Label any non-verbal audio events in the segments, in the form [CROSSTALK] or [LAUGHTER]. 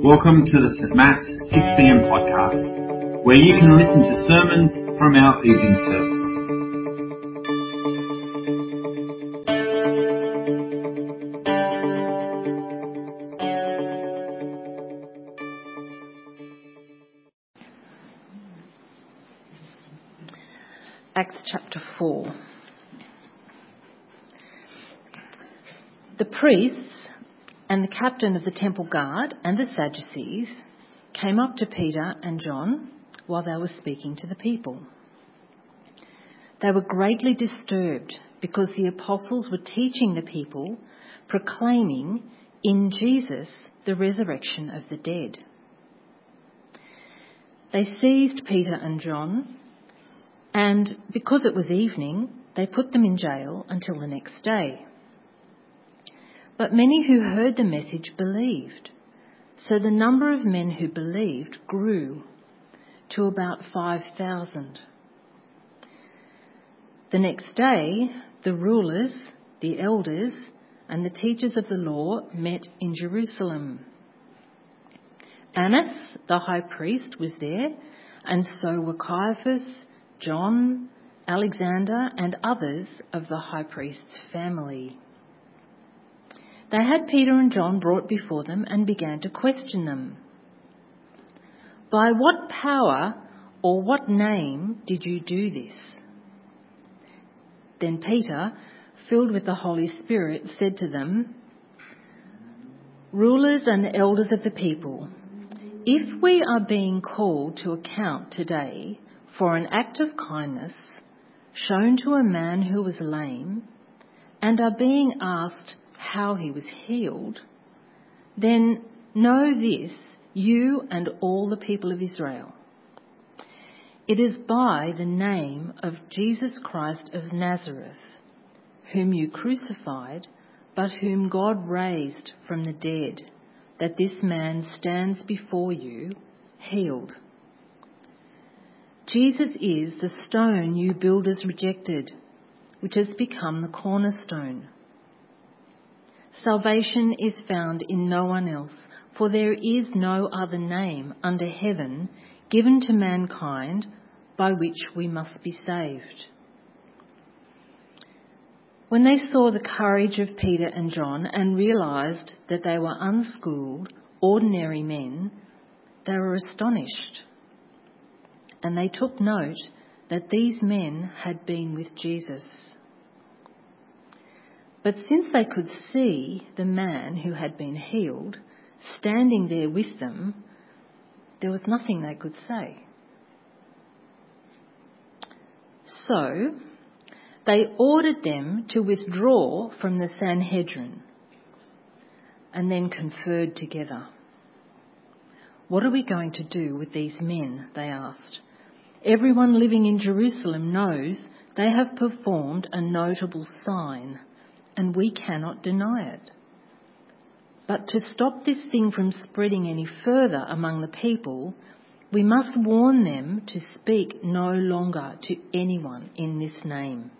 Welcome to the St. Matt's 6pm podcast, where you can listen to sermons from our evening service. Captain of the temple guard and the Sadducees came up to Peter and John while they were speaking to the people. They were greatly disturbed because the apostles were teaching the people, proclaiming in Jesus the resurrection of the dead. They seized Peter and John, and because it was evening, they put them in jail until the next day. But many who heard the message believed. So the number of men who believed grew to about 5,000. The next day, the rulers, the elders, and the teachers of the law met in Jerusalem. Annas, the high priest, was there, and so were Caiaphas, John, Alexander, and others of the high priest's family. They had Peter and John brought before them and began to question them. By what power or what name did you do this? Then Peter, filled with the Holy Spirit, said to them, Rulers and elders of the people, if we are being called to account today for an act of kindness shown to a man who was lame, and are being asked how he was healed, then know this, you and all the people of Israel. It is by the name of Jesus Christ of Nazareth, whom you crucified, but whom God raised from the dead, that this man stands before you healed. Jesus is the stone you builders rejected, which has become the cornerstone. Salvation is found in no one else, for there is no other name under heaven given to mankind by which we must be saved. When they saw the courage of Peter and John and realized that they were unschooled, ordinary men, they were astonished. And they took note that these men had been with Jesus. But since they could see the man who had been healed standing there with them, there was nothing they could say. So they ordered them to withdraw from the Sanhedrin and then conferred together. What are we going to do with these men? They asked. Everyone living in Jerusalem knows they have performed a notable sign and we cannot deny it. But to stop this thing from spreading any further among the people, we must warn them to speak no longer to anyone in this name.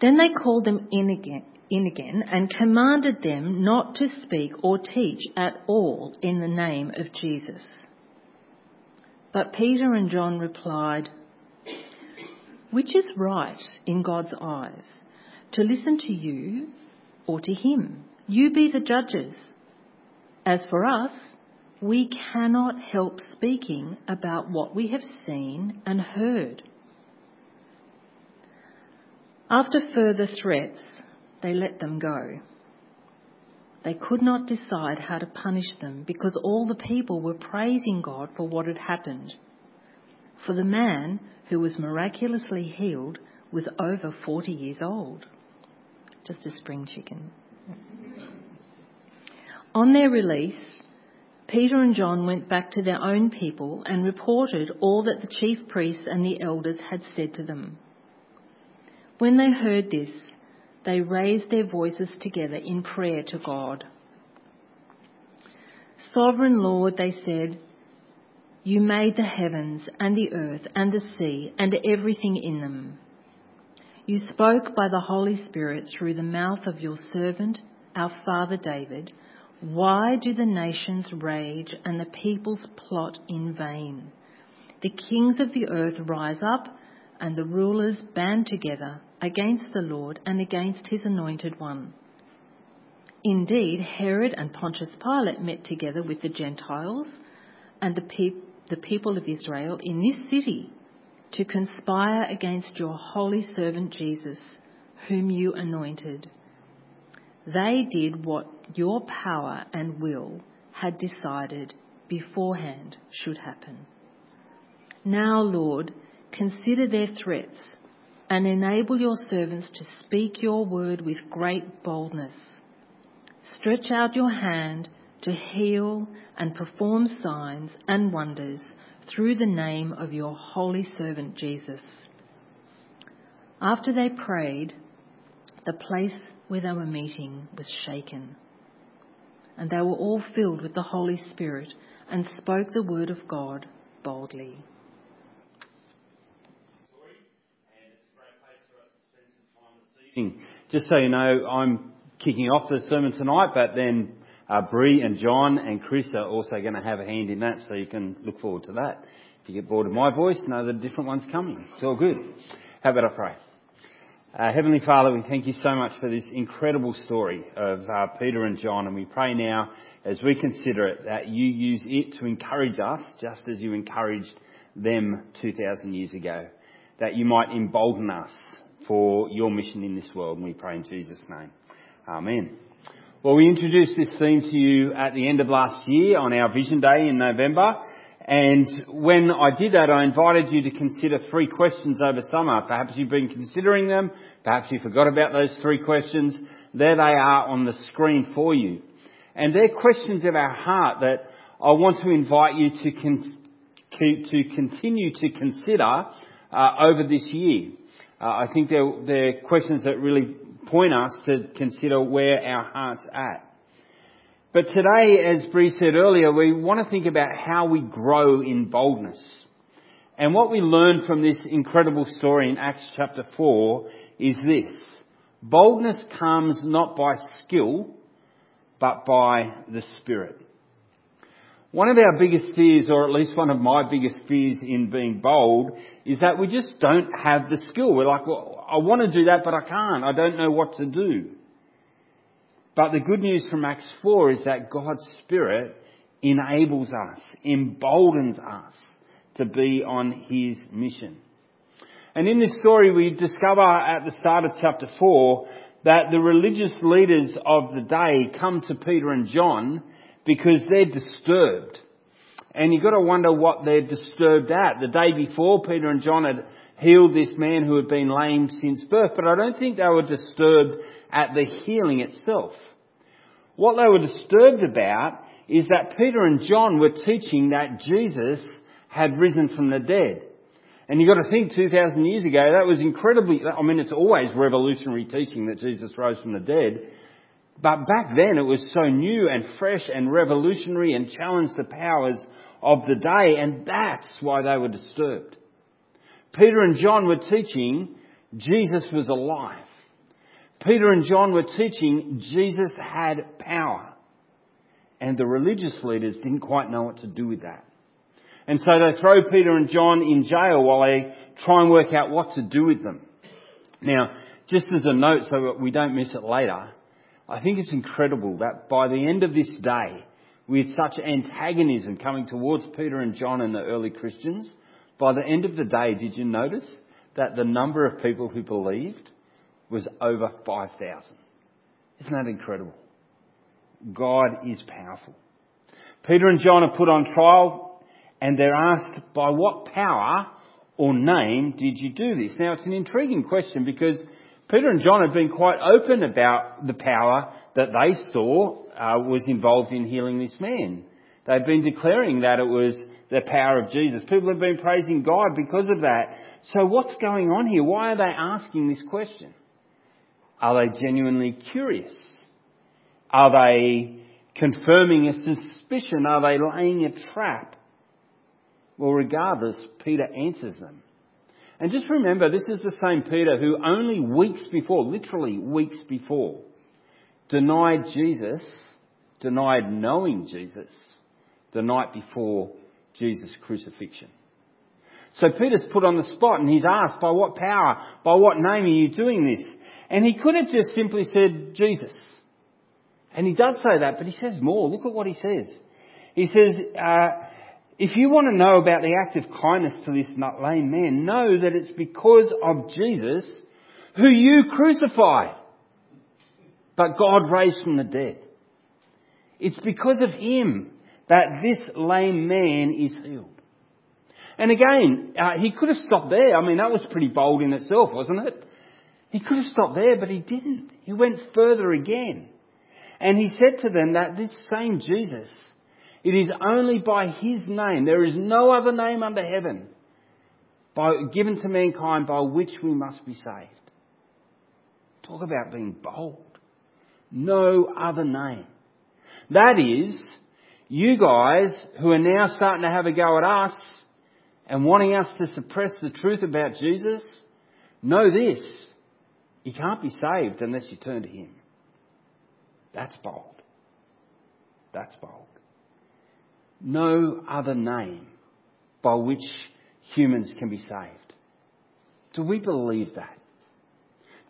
Then they called them in again, in again and commanded them not to speak or teach at all in the name of Jesus. But Peter and John replied, Which is right in God's eyes? to listen to you or to him. You be the judges. As for us, we cannot help speaking about what we have seen and heard. After further threats, they let them go. They could not decide how to punish them because all the people were praising God for what had happened. For the man who was miraculously healed was over 40 years old just a spring chicken. On their release, Peter and John went back to their own people and reported all that the chief priests and the elders had said to them. When they heard this, they raised their voices together in prayer to God. Sovereign Lord, they said, you made the heavens and the earth and the sea and everything in them. You spoke by the Holy Spirit through the mouth of your servant, our father David, why do the nations rage and the peoples plot in vain? The kings of the earth rise up and the rulers band together against the Lord and against his anointed one. Indeed, Herod and Pontius Pilate met together with the Gentiles and the, pe- the people of Israel in this city to conspire against your holy servant Jesus, whom you anointed. They did what your power and will had decided beforehand should happen. Now, Lord, consider their threats and enable your servants to speak your word with great boldness. Stretch out your hand to heal and perform signs and wonders through the name of your holy servant Jesus. After they prayed, the place where they were meeting was shaken, and they were all filled with the Holy Spirit and spoke the word of God boldly. Just so you know, I'm kicking off the sermon tonight, but then uh, Bree and John and Chris are also going to have a hand in that, so you can look forward to that. If you get bored of my voice, know that a different one's coming. It's all good. How about I pray? Uh, Heavenly Father, we thank you so much for this incredible story of uh, Peter and John, and we pray now, as we consider it, that you use it to encourage us, just as you encouraged them 2,000 years ago, that you might embolden us for your mission in this world, and we pray in Jesus' name. Amen. Well, we introduced this theme to you at the end of last year on our Vision Day in November. And when I did that, I invited you to consider three questions over summer. Perhaps you've been considering them. Perhaps you forgot about those three questions. There they are on the screen for you. And they're questions of our heart that I want to invite you to, con- to continue to consider uh, over this year. Uh, I think they're, they're questions that really point us to consider where our heart's at. But today, as Bree said earlier, we want to think about how we grow in boldness. And what we learn from this incredible story in Acts chapter 4 is this. Boldness comes not by skill, but by the Spirit. One of our biggest fears, or at least one of my biggest fears in being bold, is that we just don't have the skill. We're like, well, I want to do that, but I can't. I don't know what to do. But the good news from Acts 4 is that God's Spirit enables us, emboldens us to be on His mission. And in this story we discover at the start of chapter 4 that the religious leaders of the day come to Peter and John because they're disturbed. And you've got to wonder what they're disturbed at. The day before, Peter and John had healed this man who had been lame since birth, but I don't think they were disturbed at the healing itself. What they were disturbed about is that Peter and John were teaching that Jesus had risen from the dead. And you've got to think 2,000 years ago, that was incredibly, I mean, it's always revolutionary teaching that Jesus rose from the dead. But back then it was so new and fresh and revolutionary and challenged the powers of the day, and that's why they were disturbed. Peter and John were teaching Jesus was alive. Peter and John were teaching Jesus had power. And the religious leaders didn't quite know what to do with that. And so they throw Peter and John in jail while they try and work out what to do with them. Now, just as a note so that we don't miss it later, I think it's incredible that by the end of this day, with such antagonism coming towards Peter and John and the early Christians. By the end of the day, did you notice that the number of people who believed was over 5,000? Isn't that incredible? God is powerful. Peter and John are put on trial and they're asked, by what power or name did you do this? Now it's an intriguing question because Peter and John have been quite open about the power that they saw uh, was involved in healing this man. They've been declaring that it was the power of Jesus. People have been praising God because of that. So what's going on here? Why are they asking this question? Are they genuinely curious? Are they confirming a suspicion? Are they laying a trap? Well, regardless, Peter answers them. And just remember, this is the same Peter who only weeks before, literally weeks before, denied Jesus, denied knowing Jesus the night before Jesus' crucifixion. So Peter's put on the spot and he's asked, by what power, by what name are you doing this? And he could have just simply said, Jesus. And he does say that, but he says more. Look at what he says. He says, uh, if you want to know about the act of kindness to this lame man, know that it's because of Jesus who you crucified, but God raised from the dead. It's because of him that this lame man is healed. And again, uh, he could have stopped there. I mean, that was pretty bold in itself, wasn't it? He could have stopped there, but he didn't. He went further again. And he said to them that this same Jesus, it is only by his name, there is no other name under heaven by, given to mankind by which we must be saved. Talk about being bold. No other name. That is, you guys who are now starting to have a go at us and wanting us to suppress the truth about Jesus, know this. You can't be saved unless you turn to Him. That's bold. That's bold. No other name by which humans can be saved. Do we believe that?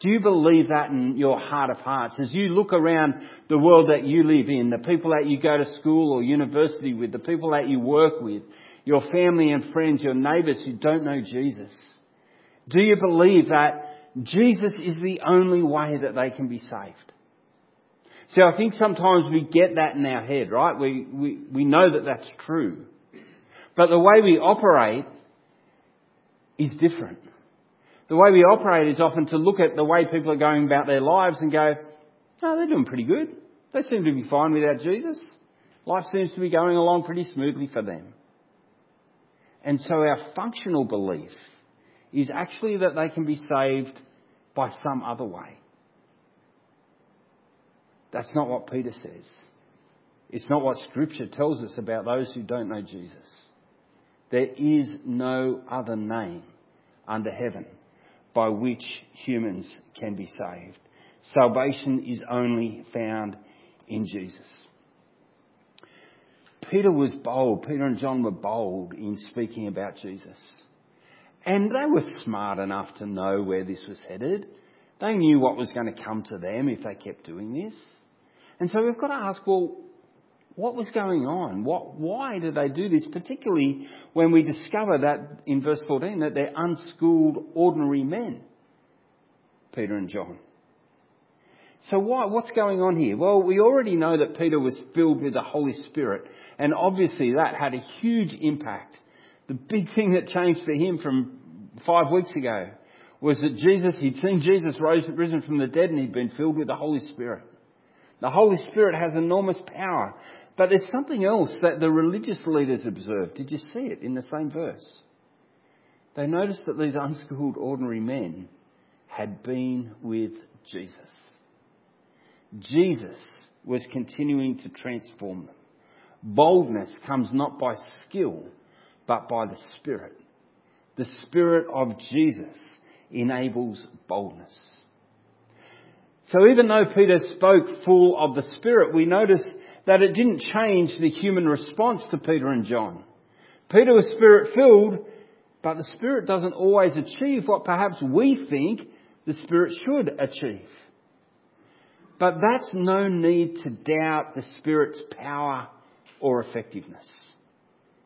Do you believe that in your heart of hearts? As you look around the world that you live in, the people that you go to school or university with, the people that you work with, your family and friends, your neighbours who don't know Jesus, do you believe that Jesus is the only way that they can be saved? See, I think sometimes we get that in our head, right? We, we, we know that that's true. But the way we operate is different. The way we operate is often to look at the way people are going about their lives and go, oh, they're doing pretty good. They seem to be fine without Jesus. Life seems to be going along pretty smoothly for them. And so our functional belief is actually that they can be saved by some other way. That's not what Peter says. It's not what Scripture tells us about those who don't know Jesus. There is no other name under heaven by which humans can be saved. Salvation is only found in Jesus. Peter was bold. Peter and John were bold in speaking about Jesus. And they were smart enough to know where this was headed. They knew what was going to come to them if they kept doing this. And so we've got to ask, well, what was going on? What, why did they do this? Particularly when we discover that in verse 14 that they're unschooled, ordinary men, Peter and John. So why, what's going on here? Well, we already know that Peter was filled with the Holy Spirit, and obviously that had a huge impact. The big thing that changed for him from five weeks ago was that Jesus, he'd seen Jesus risen from the dead and he'd been filled with the Holy Spirit. The Holy Spirit has enormous power. But there's something else that the religious leaders observed. Did you see it in the same verse? They noticed that these unschooled ordinary men had been with Jesus. Jesus was continuing to transform them. Boldness comes not by skill, but by the Spirit. The Spirit of Jesus enables boldness. So even though Peter spoke full of the Spirit, we notice that it didn't change the human response to Peter and John. Peter was Spirit filled, but the Spirit doesn't always achieve what perhaps we think the Spirit should achieve. But that's no need to doubt the Spirit's power or effectiveness.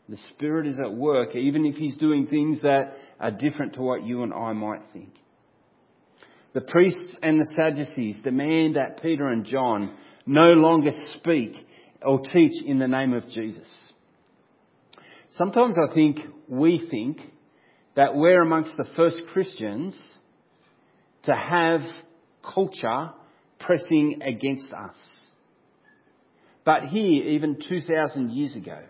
The Spirit is at work, even if He's doing things that are different to what you and I might think. The priests and the Sadducees demand that Peter and John no longer speak or teach in the name of Jesus. Sometimes I think we think that we're amongst the first Christians to have culture pressing against us. But here, even 2,000 years ago,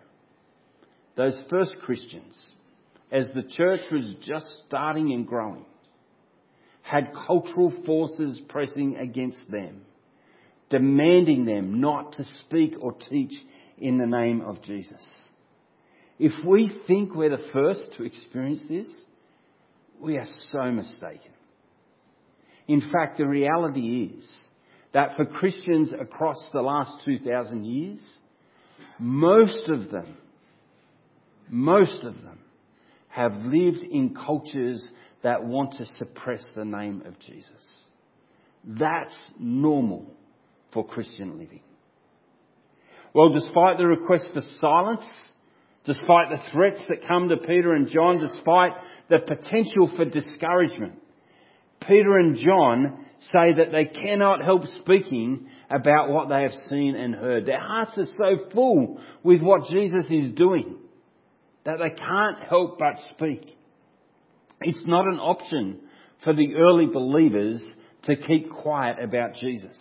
those first Christians, as the church was just starting and growing, had cultural forces pressing against them, demanding them not to speak or teach in the name of Jesus. If we think we're the first to experience this, we are so mistaken. In fact, the reality is that for Christians across the last 2,000 years, most of them, most of them have lived in cultures that want to suppress the name of Jesus. That's normal for Christian living. Well, despite the request for silence, despite the threats that come to Peter and John, despite the potential for discouragement, Peter and John say that they cannot help speaking about what they have seen and heard. Their hearts are so full with what Jesus is doing that they can't help but speak. It's not an option for the early believers to keep quiet about Jesus.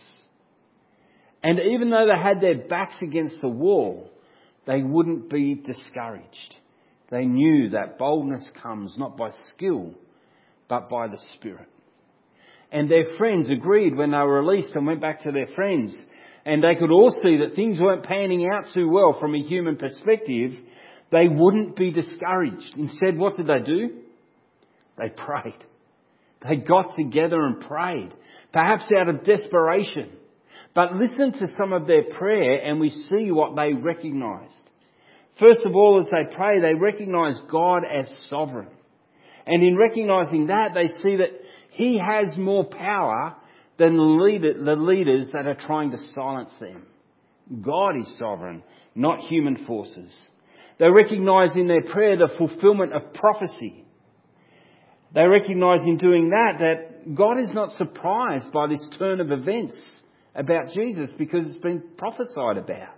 And even though they had their backs against the wall, they wouldn't be discouraged. They knew that boldness comes not by skill, but by the Spirit. And their friends agreed when they were released and went back to their friends. And they could all see that things weren't panning out too well from a human perspective. They wouldn't be discouraged. Instead, what did they do? They prayed. They got together and prayed, perhaps out of desperation. But listen to some of their prayer and we see what they recognized. First of all, as they pray, they recognize God as sovereign. And in recognizing that, they see that He has more power than the leaders that are trying to silence them. God is sovereign, not human forces. They recognize in their prayer the fulfillment of prophecy. They recognize in doing that that God is not surprised by this turn of events about Jesus because it's been prophesied about.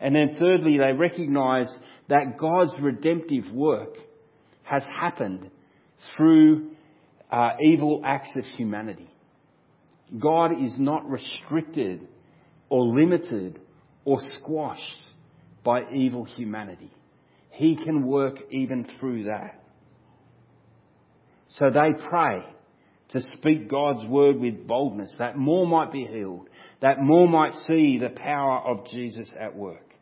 And then thirdly, they recognize that God's redemptive work has happened through uh, evil acts of humanity. God is not restricted or limited or squashed by evil humanity. He can work even through that. So they pray to speak God's word with boldness, that more might be healed, that more might see the power of Jesus at work.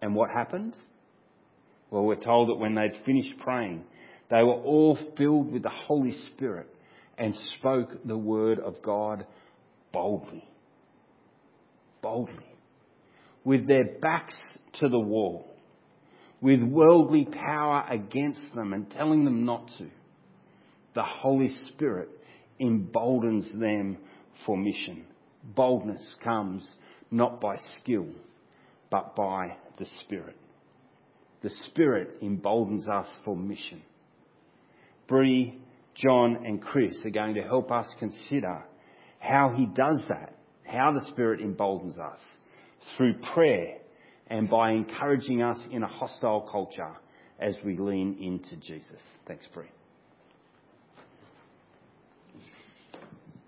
And what happened? Well, we're told that when they'd finished praying, they were all filled with the Holy Spirit and spoke the word of God boldly. Boldly. With their backs to the wall. With worldly power against them and telling them not to the Holy Spirit emboldens them for mission. Boldness comes not by skill, but by the Spirit. The Spirit emboldens us for mission. Bree, John, and Chris are going to help us consider how He does that, how the Spirit emboldens us through prayer and by encouraging us in a hostile culture as we lean into Jesus. Thanks, Bree.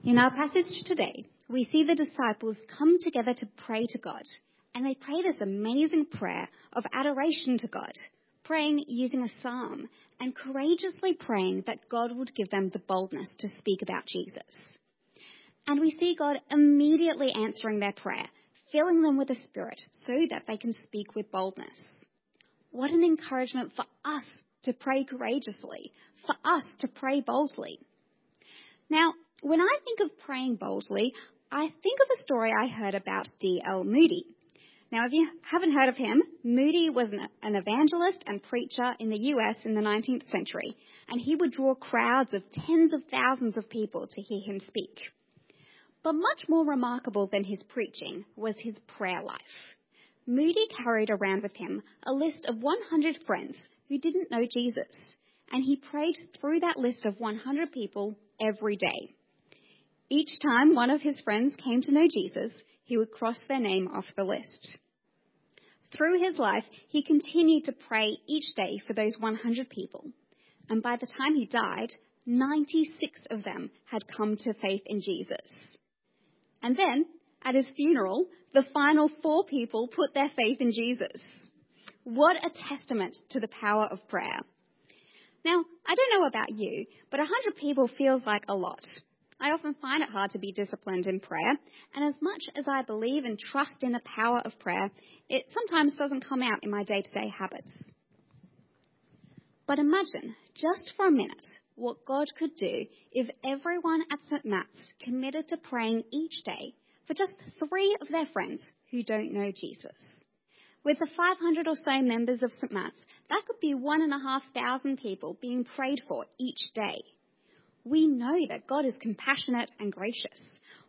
In our passage today, we see the disciples come together to pray to God. And they pray this amazing prayer of adoration to God, praying using a psalm and courageously praying that God would give them the boldness to speak about Jesus. And we see God immediately answering their prayer, filling them with the Spirit so that they can speak with boldness. What an encouragement for us to pray courageously, for us to pray boldly. Now, when I think of praying boldly, I think of a story I heard about D.L. Moody. Now, if you haven't heard of him, Moody was an evangelist and preacher in the US in the 19th century, and he would draw crowds of tens of thousands of people to hear him speak. But much more remarkable than his preaching was his prayer life. Moody carried around with him a list of 100 friends who didn't know Jesus, and he prayed through that list of 100 people every day. Each time one of his friends came to know Jesus, he would cross their name off the list. Through his life, he continued to pray each day for those 100 people. And by the time he died, 96 of them had come to faith in Jesus. And then, at his funeral, the final four people put their faith in Jesus. What a testament to the power of prayer. Now, I don't know about you, but 100 people feels like a lot. I often find it hard to be disciplined in prayer, and as much as I believe and trust in the power of prayer, it sometimes doesn't come out in my day to day habits. But imagine, just for a minute, what God could do if everyone at St. Matt's committed to praying each day for just three of their friends who don't know Jesus. With the 500 or so members of St. Matt's, that could be one and a half thousand people being prayed for each day. We know that God is compassionate and gracious.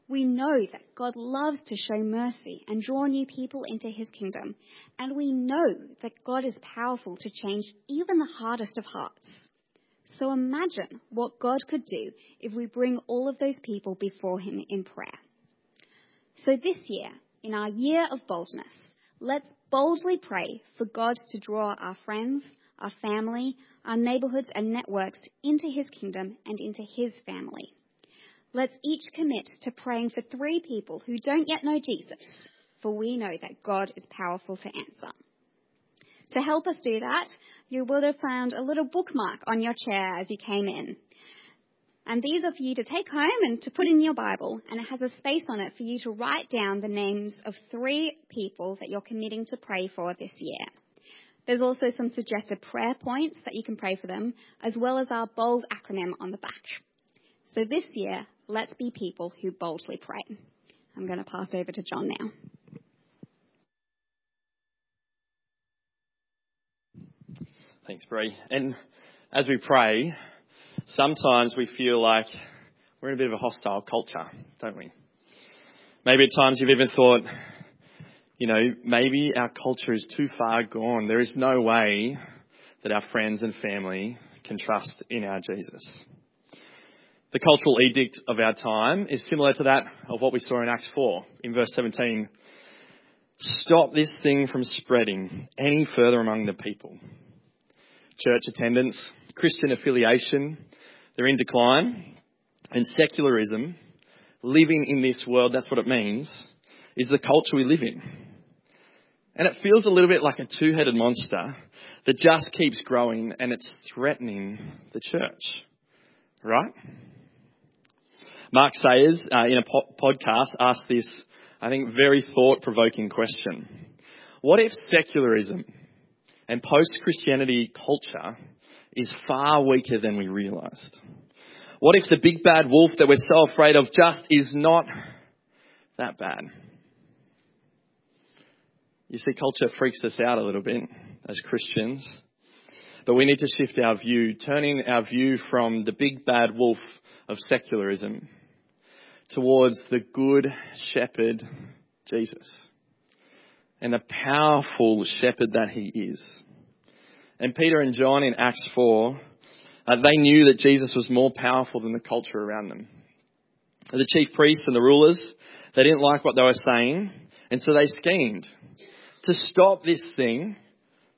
We know that God loves to show mercy and draw new people into his kingdom. And we know that God is powerful to change even the hardest of hearts. So imagine what God could do if we bring all of those people before him in prayer. So this year, in our year of boldness, let's boldly pray for God to draw our friends, our family, our neighborhoods and networks into his kingdom and into his family. Let's each commit to praying for three people who don't yet know Jesus, for we know that God is powerful to answer. To help us do that, you will have found a little bookmark on your chair as you came in. And these are for you to take home and to put in your Bible, and it has a space on it for you to write down the names of three people that you're committing to pray for this year. There's also some suggested prayer points that you can pray for them, as well as our bold acronym on the back. So this year, let's be people who boldly pray. I'm going to pass over to John now. Thanks, Bree. And as we pray, sometimes we feel like we're in a bit of a hostile culture, don't we? Maybe at times you've even thought, you know, maybe our culture is too far gone. There is no way that our friends and family can trust in our Jesus. The cultural edict of our time is similar to that of what we saw in Acts 4 in verse 17. Stop this thing from spreading any further among the people. Church attendance, Christian affiliation, they're in decline. And secularism, living in this world, that's what it means, is the culture we live in. And it feels a little bit like a two-headed monster that just keeps growing and it's threatening the church. Right? Mark Sayers, uh, in a po- podcast, asked this, I think, very thought-provoking question. What if secularism and post-Christianity culture is far weaker than we realized? What if the big bad wolf that we're so afraid of just is not that bad? You see, culture freaks us out a little bit as Christians. But we need to shift our view, turning our view from the big bad wolf of secularism towards the good shepherd, Jesus. And the powerful shepherd that he is. And Peter and John in Acts 4, uh, they knew that Jesus was more powerful than the culture around them. The chief priests and the rulers, they didn't like what they were saying, and so they schemed to stop this thing,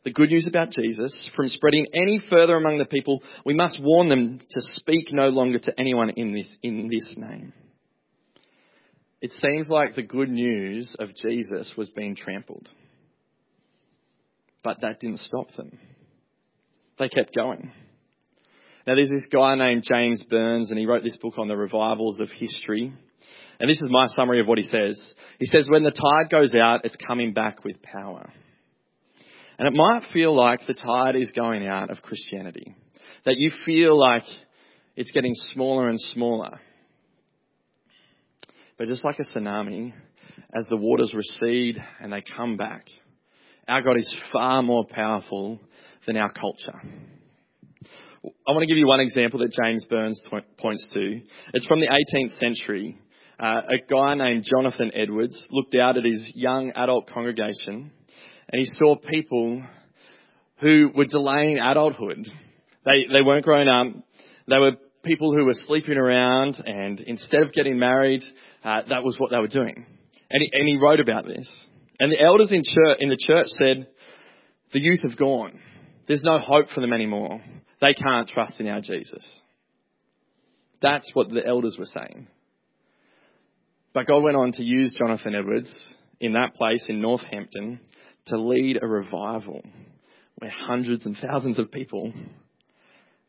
the good news about Jesus, from spreading any further among the people. We must warn them to speak no longer to anyone in this, in this name. It seems like the good news of Jesus was being trampled. But that didn't stop them. They kept going. Now there's this guy named James Burns and he wrote this book on the revivals of history. And this is my summary of what he says. He says, when the tide goes out, it's coming back with power. And it might feel like the tide is going out of Christianity. That you feel like it's getting smaller and smaller. But just like a tsunami, as the waters recede and they come back, our God is far more powerful than our culture. I want to give you one example that James Burns points to. It's from the 18th century. Uh, a guy named Jonathan Edwards looked out at his young adult congregation and he saw people who were delaying adulthood. They, they weren't grown up. They were people who were sleeping around and instead of getting married, uh, that was what they were doing. And he, and he wrote about this. And the elders in, church, in the church said, the youth have gone. There's no hope for them anymore. They can't trust in our Jesus. That's what the elders were saying. But God went on to use Jonathan Edwards in that place in Northampton to lead a revival where hundreds and thousands of people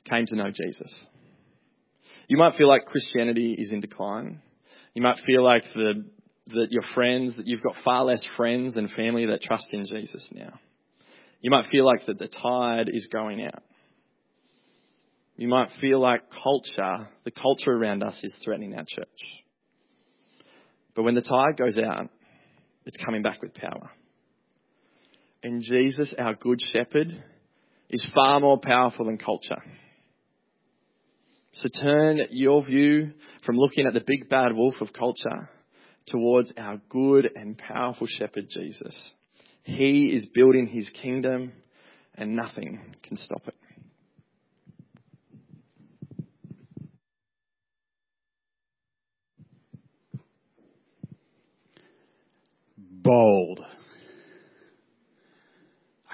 came to know Jesus. You might feel like Christianity is in decline. You might feel like the, that your friends, that you've got far less friends and family that trust in Jesus now. You might feel like that the tide is going out. You might feel like culture, the culture around us is threatening our church. But when the tide goes out, it's coming back with power. And Jesus, our good shepherd, is far more powerful than culture. So turn your view from looking at the big bad wolf of culture towards our good and powerful shepherd Jesus. He is building his kingdom and nothing can stop it. Bold.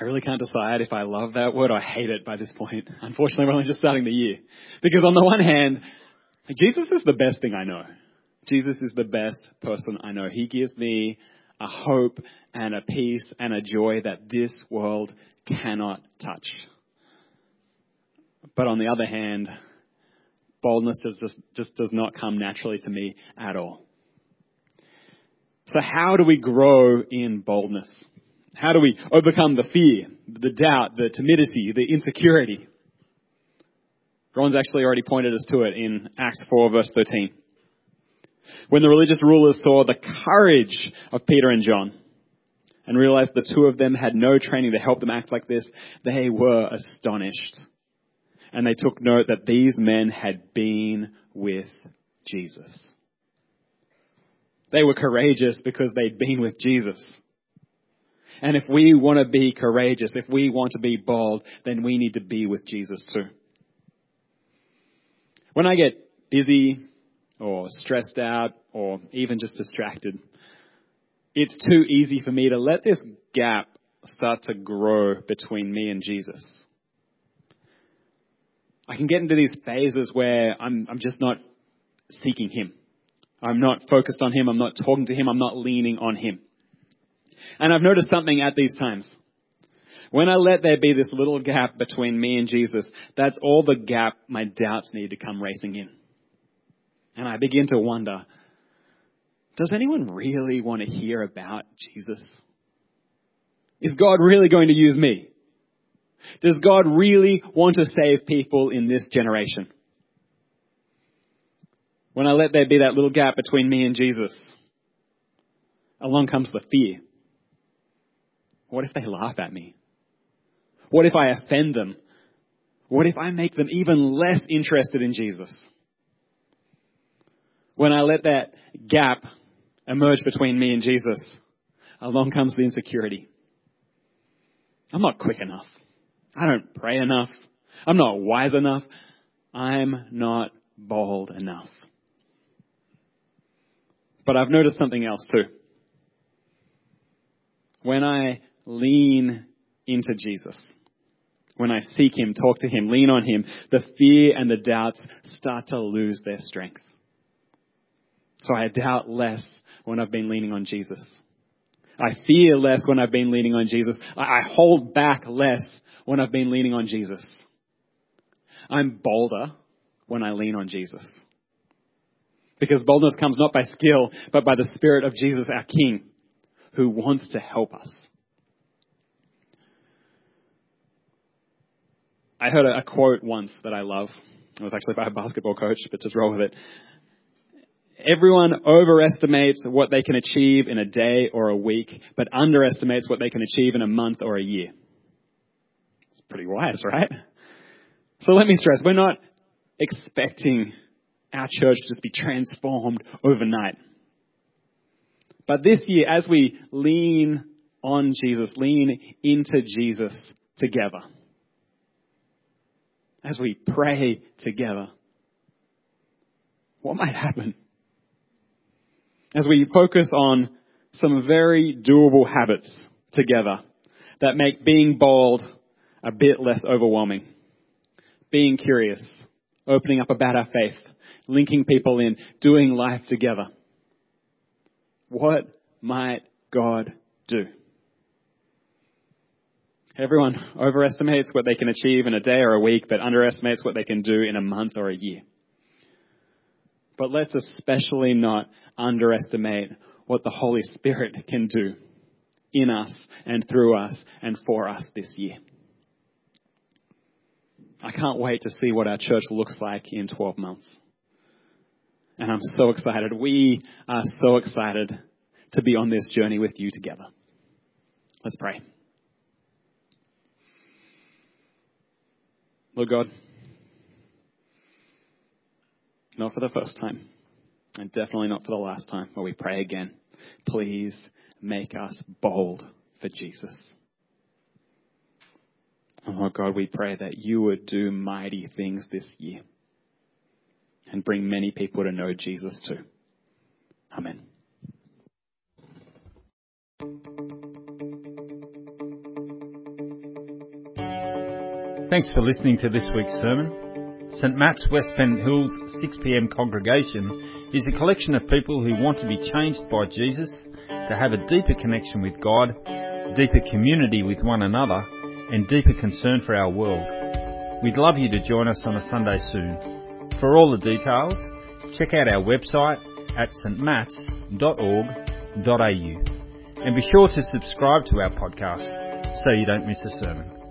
I really can't decide if I love that word or hate it by this point. [LAUGHS] Unfortunately, we're only just starting the year. Because on the one hand, Jesus is the best thing I know. Jesus is the best person I know. He gives me a hope and a peace and a joy that this world cannot touch. But on the other hand, boldness just, just does not come naturally to me at all. So how do we grow in boldness? How do we overcome the fear, the doubt, the timidity, the insecurity? Ron's actually already pointed us to it in Acts 4 verse 13. When the religious rulers saw the courage of Peter and John and realized the two of them had no training to help them act like this, they were astonished. And they took note that these men had been with Jesus. They were courageous because they'd been with Jesus. And if we want to be courageous, if we want to be bold, then we need to be with Jesus too. When I get busy or stressed out or even just distracted, it's too easy for me to let this gap start to grow between me and Jesus. I can get into these phases where I'm, I'm just not seeking Him. I'm not focused on Him. I'm not talking to Him. I'm not leaning on Him. And I've noticed something at these times. When I let there be this little gap between me and Jesus, that's all the gap my doubts need to come racing in. And I begin to wonder, does anyone really want to hear about Jesus? Is God really going to use me? Does God really want to save people in this generation? When I let there be that little gap between me and Jesus, along comes the fear. What if they laugh at me? What if I offend them? What if I make them even less interested in Jesus? When I let that gap emerge between me and Jesus, along comes the insecurity. I'm not quick enough. I don't pray enough. I'm not wise enough. I'm not bold enough. But I've noticed something else too. When I lean into Jesus, when I seek Him, talk to Him, lean on Him, the fear and the doubts start to lose their strength. So I doubt less when I've been leaning on Jesus. I fear less when I've been leaning on Jesus. I hold back less when I've been leaning on Jesus. I'm bolder when I lean on Jesus. Because boldness comes not by skill, but by the Spirit of Jesus, our King, who wants to help us. I heard a, quote once that I love. It was actually by a basketball coach, but just roll with it. Everyone overestimates what they can achieve in a day or a week, but underestimates what they can achieve in a month or a year. It's pretty wise, right? So let me stress, we're not expecting our church just be transformed overnight. But this year, as we lean on Jesus, lean into Jesus together, as we pray together, what might happen? as we focus on some very doable habits together that make being bold a bit less overwhelming. Being curious, opening up about our faith, linking people in, doing life together. What might God do? Everyone overestimates what they can achieve in a day or a week, but underestimates what they can do in a month or a year. But let's especially not underestimate what the Holy Spirit can do in us and through us and for us this year. I can't wait to see what our church looks like in 12 months. And I'm so excited. We are so excited to be on this journey with you together. Let's pray. Lord God, not for the first time, and definitely not for the last time, but we pray again. Please make us bold for Jesus. Oh God, we pray that you would do mighty things this year and bring many people to know Jesus too. Amen. Thanks for listening to this week's sermon. St. Matt's West Pennant Hills 6pm congregation is a collection of people who want to be changed by Jesus, to have a deeper connection with God, deeper community with one another, and deeper concern for our world. We'd love you to join us on a Sunday soon. For all the details, check out our website at stmatts.org.au and be sure to subscribe to our podcast so you don't miss a sermon.